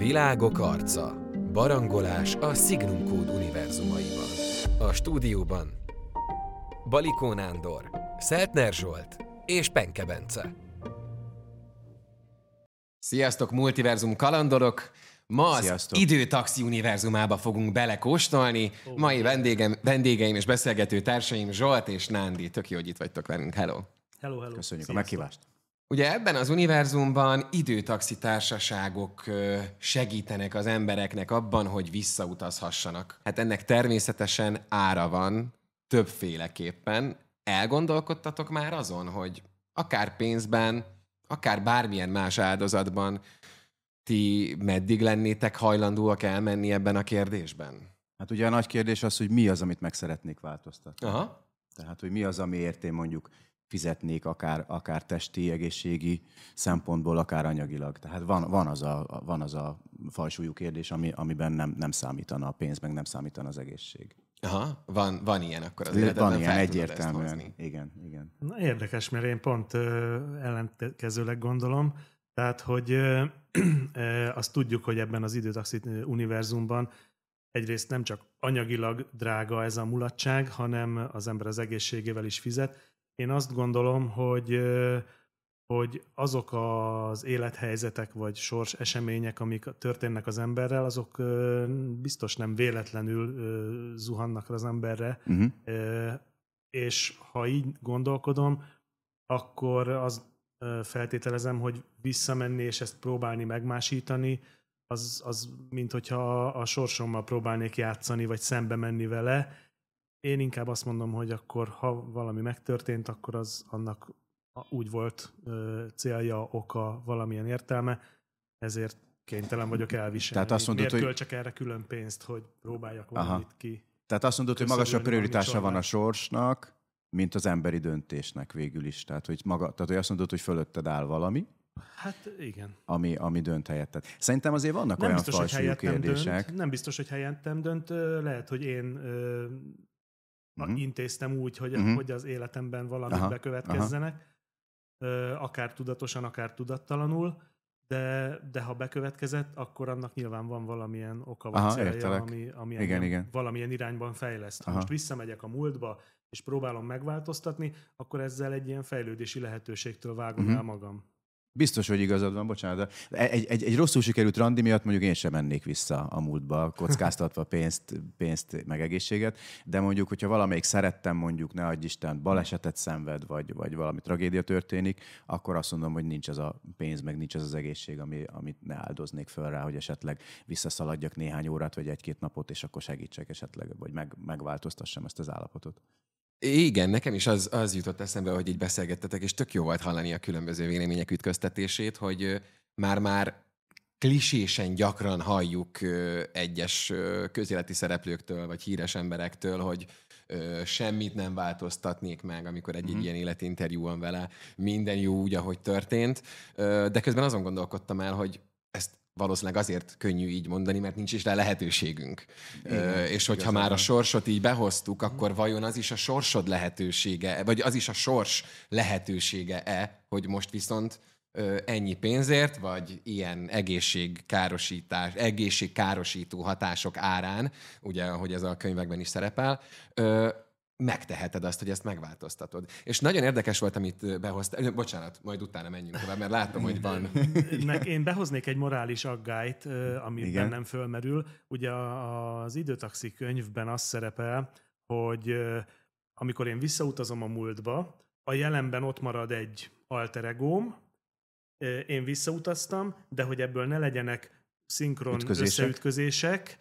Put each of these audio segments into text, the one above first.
Világok arca. Barangolás a Signum Code univerzumaiban. A stúdióban Balikó Nándor, Szeltner Zsolt és Penke Bence. Sziasztok, multiverzum kalandorok! Ma az Sziasztok. időtaxi univerzumába fogunk belekóstolni. Mai vendégem, vendégeim és beszélgető társaim Zsolt és Nándi. Tök jó, hogy itt vagytok velünk. Hello! Hello, hello. Köszönjük a Sziasztok. meghívást. Ugye ebben az univerzumban időtaxi társaságok segítenek az embereknek abban, hogy visszautazhassanak. Hát ennek természetesen ára van, többféleképpen. Elgondolkodtatok már azon, hogy akár pénzben, akár bármilyen más áldozatban ti meddig lennétek hajlandóak elmenni ebben a kérdésben? Hát ugye a nagy kérdés az, hogy mi az, amit meg szeretnék változtatni. Aha. Tehát, hogy mi az, amiért én mondjuk fizetnék akár, akár testi, egészségi szempontból, akár anyagilag. Tehát van, van, az, a, van az a fajsúlyú kérdés, ami, amiben nem, nem számítana a pénz, meg nem számítana az egészség. Aha, van, van ilyen akkor az van életedben, ilyen tudod ezt egyértelműen. Igen, igen. Na, érdekes, mert én pont ö, ellenkezőleg gondolom. Tehát, hogy ö, ö, azt tudjuk, hogy ebben az időtaxi univerzumban egyrészt nem csak anyagilag drága ez a mulatság, hanem az ember az egészségével is fizet. Én azt gondolom, hogy hogy azok az élethelyzetek vagy sors események, amik történnek az emberrel, azok biztos nem véletlenül zuhannak az emberre, Uh-huh. És ha így gondolkodom, akkor az feltételezem, hogy visszamenni és ezt próbálni megmásítani, az, az mint hogyha a sorsommal próbálnék játszani, vagy szembe menni vele. Én inkább azt mondom, hogy akkor, ha valami megtörtént, akkor az annak úgy volt ö, célja, oka, valamilyen értelme, ezért kénytelen vagyok elviselni. Tehát azt mondod, Miért hogy- költsek erre külön pénzt, hogy próbáljak Aha. valamit ki? Tehát azt mondod, hogy magasabb prioritása van a sorsnak, mint az emberi döntésnek végül is. Tehát, hogy, maga, tehát, hogy azt mondod, hogy fölötted áll valami, Hát igen. ami, ami dönt helyetted. Szerintem azért vannak Nem olyan biztos, helyettem kérdések. dönt. Nem biztos, hogy helyettem dönt. Lehet, hogy én Mhm. intéztem úgy, hogy, Mhm. hogy az életemben valamit Aha, bekövetkezzenek. Ö, Akár tudatosan, akár tudattalanul. De, de ha bekövetkezett, akkor annak nyilván van valamilyen oka vagy Aha, célja, értelek. ami, ami Igen, engem igen. valamilyen irányban fejleszt. Ha Aha. most visszamegyek a múltba, és próbálom megváltoztatni, akkor ezzel egy ilyen fejlődési lehetőségtől vágom Mhm. el magam. Biztos, hogy igazad van, bocsánat, de egy, egy, egy rosszul sikerült randi miatt mondjuk én sem mennék vissza a múltba, kockáztatva pénzt, pénzt meg egészséget, de mondjuk, hogyha valamelyik szerettem mondjuk, ne adj Isten, balesetet szenved, vagy, vagy valami tragédia történik, akkor azt mondom, hogy nincs az a pénz, meg nincs az az egészség, ami, amit ne áldoznék föl rá, hogy esetleg visszaszaladjak néhány órát, vagy egy-két napot, és akkor segítsek esetleg, vagy meg, megváltoztassam ezt az állapotot. Igen, nekem is az, az jutott eszembe, hogy így beszélgettetek, és tök jó volt hallani a különböző vélemények ütköztetését, hogy már-már klisésen gyakran halljuk egyes közéleti szereplőktől, vagy híres emberektől, hogy semmit nem változtatnék meg, amikor egy, egy ilyen életinterjú van vele, minden jó úgy, ahogy történt. De közben azon gondolkodtam el, hogy ezt valószínűleg azért könnyű így mondani, mert nincs is rá lehetőségünk. Ö, és hogyha igazad már a sorsot így behoztuk, akkor vajon az is a sorsod lehetősége, vagy az is a sors lehetősége-e, hogy most viszont ennyi pénzért, vagy ilyen egészségkárosítás, egészségkárosító hatások árán, ugye, ahogy ez a könyvekben is szerepel, megteheted azt, hogy ezt megváltoztatod. És nagyon érdekes volt, amit ö, behoztál. Ö, Bocsánat, majd utána menjünk tovább, mert látom, hogy van. Nek én behoznék egy morális aggályt, ö, ami Igen. bennem fölmerül. Ugye az időtaxi könyvben az szerepel, hogy amikor én visszautazom a múltba, a jelenben ott marad egy alter egóm, ö, én visszautaztam, de hogy ebből ne legyenek szinkron Ütközések. összeütközések,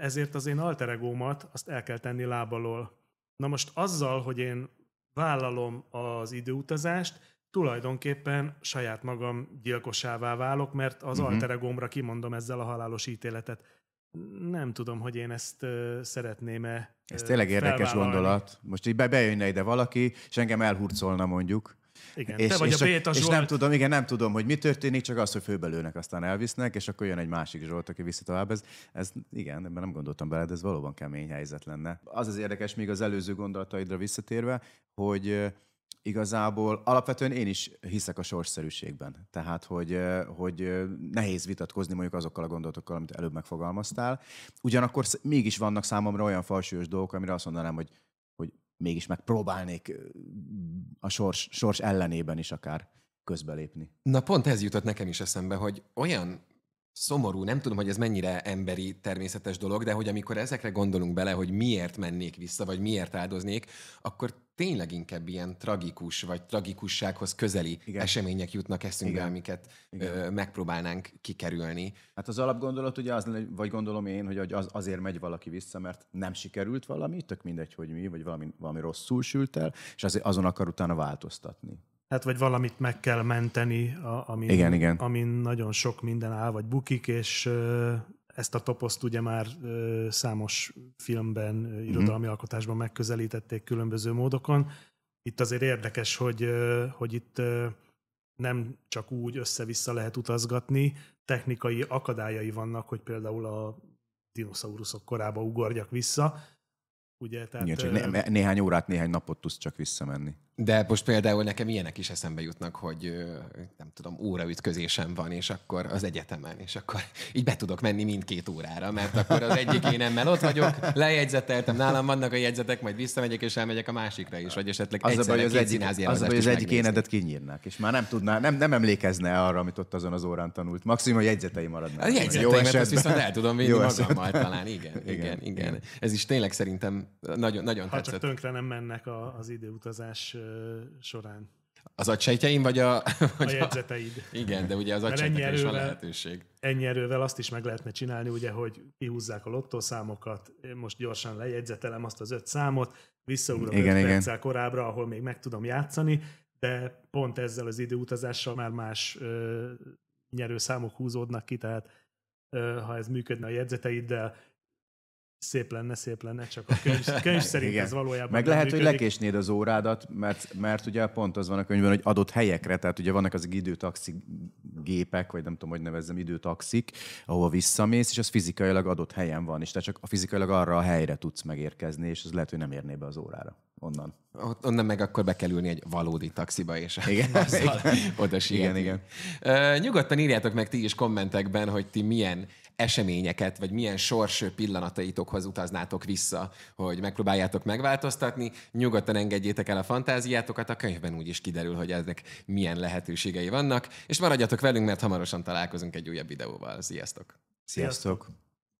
ezért az én alter egómat azt el kell tenni lábalól. Na most azzal, hogy én vállalom az időutazást, tulajdonképpen saját magam gyilkosává válok, mert az Mhm. uh-huh. alter egómra kimondom ezzel a halálos ítéletet. Nem tudom, hogy én ezt uh, szeretném-e Ez tényleg érdekes gondolat. Most így be, bejönne ide valaki, és engem elhurcolna mondjuk. Igen, és, te vagy és, a Béta és Zsolt. nem tudom, igen, nem tudom, hogy mi történik, csak az, hogy főbelőnek, aztán elvisznek, és akkor jön egy másik Zsolt, aki viszi tovább. Ez, ez igen, ebben nem gondoltam bele, de ez valóban kemény helyzet lenne. Az az érdekes, még az előző gondolataidra visszatérve, hogy igazából alapvetően én is hiszek a sorszerűségben. Tehát, hogy, hogy nehéz vitatkozni mondjuk azokkal a gondolatokkal, amit előbb megfogalmaztál. Ugyanakkor mégis vannak számomra olyan falsúlyos dolgok, amire azt mondanám, hogy mégis megpróbálnék a sors, sors ellenében is akár közbelépni. Na pont ez jutott nekem is eszembe, hogy olyan szomorú, nem tudom, hogy ez mennyire emberi, természetes dolog, de hogy amikor ezekre gondolunk bele, hogy miért mennék vissza, vagy miért áldoznék, akkor tényleg inkább ilyen tragikus, vagy tragikussághoz közeli Igen. események jutnak eszünkbe, Igen. amiket Igen. Ö, megpróbálnánk kikerülni. Hát az alapgondolat ugye az, vagy gondolom én, hogy az, azért megy valaki vissza, mert nem sikerült valami, tök mindegy, hogy mi, vagy valami, valami rosszul sült el, és az, azon akar utána változtatni. Hát vagy valamit meg kell menteni, amin, igen, igen. amin nagyon sok minden áll, vagy bukik, és ezt a toposzt ugye már számos filmben, mm-hmm. irodalmi alkotásban megközelítették különböző módokon. Itt azért érdekes, hogy, hogy itt nem csak úgy össze-vissza lehet utazgatni, technikai akadályai vannak, hogy például a dinoszauruszok korába ugorjak vissza, Ugye, tehát, Igen, csak né- néhány órát, néhány napot tudsz csak visszamenni. De most például nekem ilyenek is eszembe jutnak, hogy nem tudom, óraütközésem van, és akkor az egyetemen, és akkor így be tudok menni mindkét órára, mert akkor az egyik énemmel ott vagyok, lejegyzeteltem, nálam vannak a jegyzetek, majd visszamegyek, és elmegyek a másikra is, vagy esetleg az baj, az egyik, az, baj, az egyik énedet kinyírnák, és már nem tudná, nem, nem emlékezne arra, amit ott azon az órán tanult. Maximum a jegyzetei maradnak. A jegyzeteimet azt viszont el tudom vinni magammal talán, igen, igen, igen, igen. Ez is tényleg szerintem nagyon, nagyon ha tetszett. csak tönkre nem mennek a, az időutazás során. Az agysejtjeim, vagy a... Vagy a jegyzeteid. A, igen, de ugye az agysejtekre is van lehetőség. Ennyi erővel azt is meg lehetne csinálni, ugye, hogy kihúzzák a lottószámokat, én most gyorsan lejegyzetelem azt az öt számot, visszaugrok igen, öt perccel korábbra, ahol még meg tudom játszani, de pont ezzel az időutazással már más ö, nyerőszámok húzódnak ki, tehát ö, ha ez működne a jegyzeteiddel, szép lenne, szép lenne, csak a könyv, könyv szerint Igen. ez valójában Meg lehet, működik. hogy lekésnéd az órádat, mert, mert ugye pont az van a könyvben, hogy adott helyekre, tehát ugye vannak az időtaxi gépek, vagy nem tudom, hogy nevezzem, időtaxik, ahova visszamész, és az fizikailag adott helyen van, és te csak a fizikailag arra a helyre tudsz megérkezni, és az lehet, hogy nem érné be az órára onnan. Ott, onnan meg akkor be kell ülni egy valódi taxiba, és igen, oda igen, igen. Uh, nyugodtan írjátok meg ti is kommentekben, hogy ti milyen eseményeket, vagy milyen sors pillanataitokhoz utaznátok vissza, hogy megpróbáljátok megváltoztatni. Nyugodtan engedjétek el a fantáziátokat, a könyvben úgy is kiderül, hogy ezek milyen lehetőségei vannak, és maradjatok velünk, mert hamarosan találkozunk egy újabb videóval. Sziasztok! Sziasztok!